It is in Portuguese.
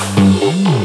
Música